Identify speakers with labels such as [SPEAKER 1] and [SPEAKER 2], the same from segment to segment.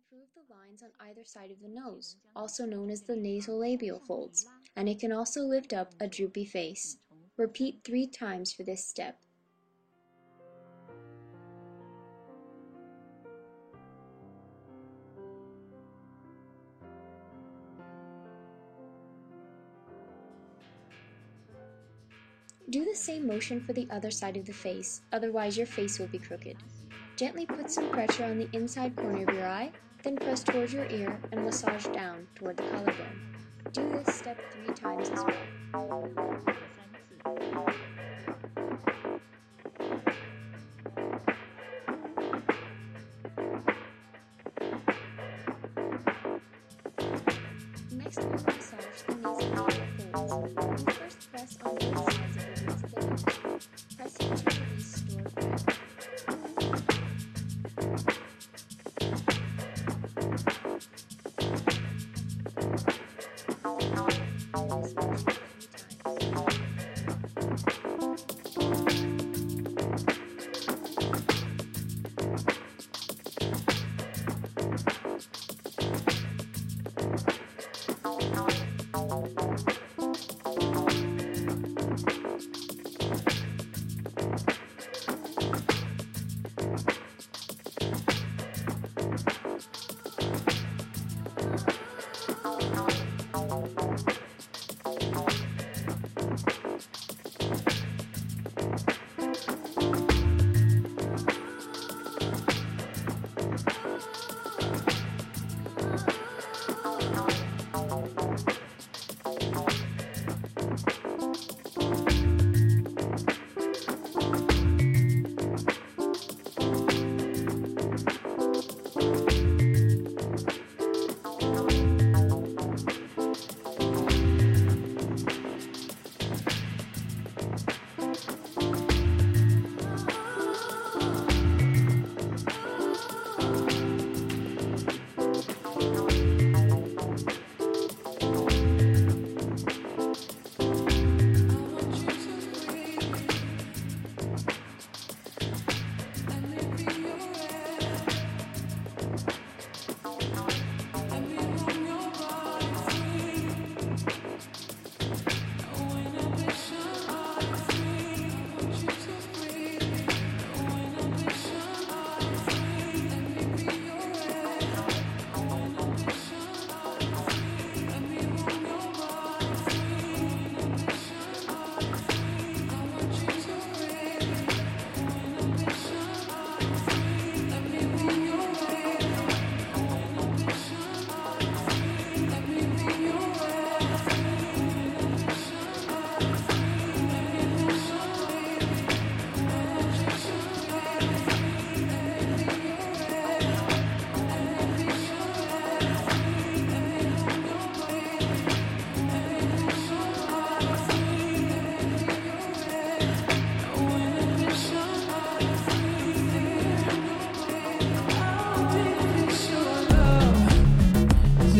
[SPEAKER 1] improve the lines on either side of the nose, also known as the nasolabial folds, and it can also lift up a droopy face. Repeat three times for this step. Do the same motion for the other side of the face, otherwise your face will be crooked. Gently put some pressure on the inside corner of your eye, then press towards your ear and massage down toward the collarbone. Do this step three times as well.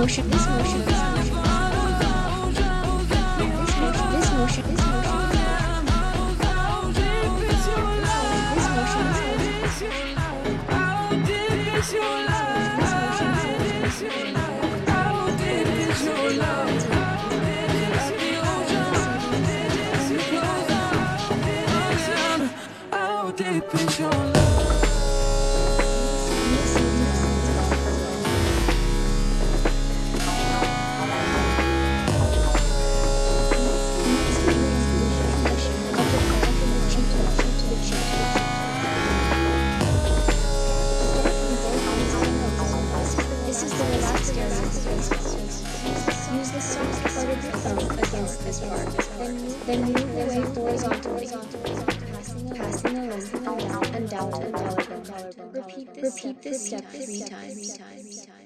[SPEAKER 1] motion, this motion, this motion. This motion, this motion, this motion. This motion, this motion.
[SPEAKER 2] How did your
[SPEAKER 1] love?
[SPEAKER 2] How
[SPEAKER 1] did? Use the soft part of your thumb against this part. Then move the weight horizontally, passing the and down. Repeat this step three times.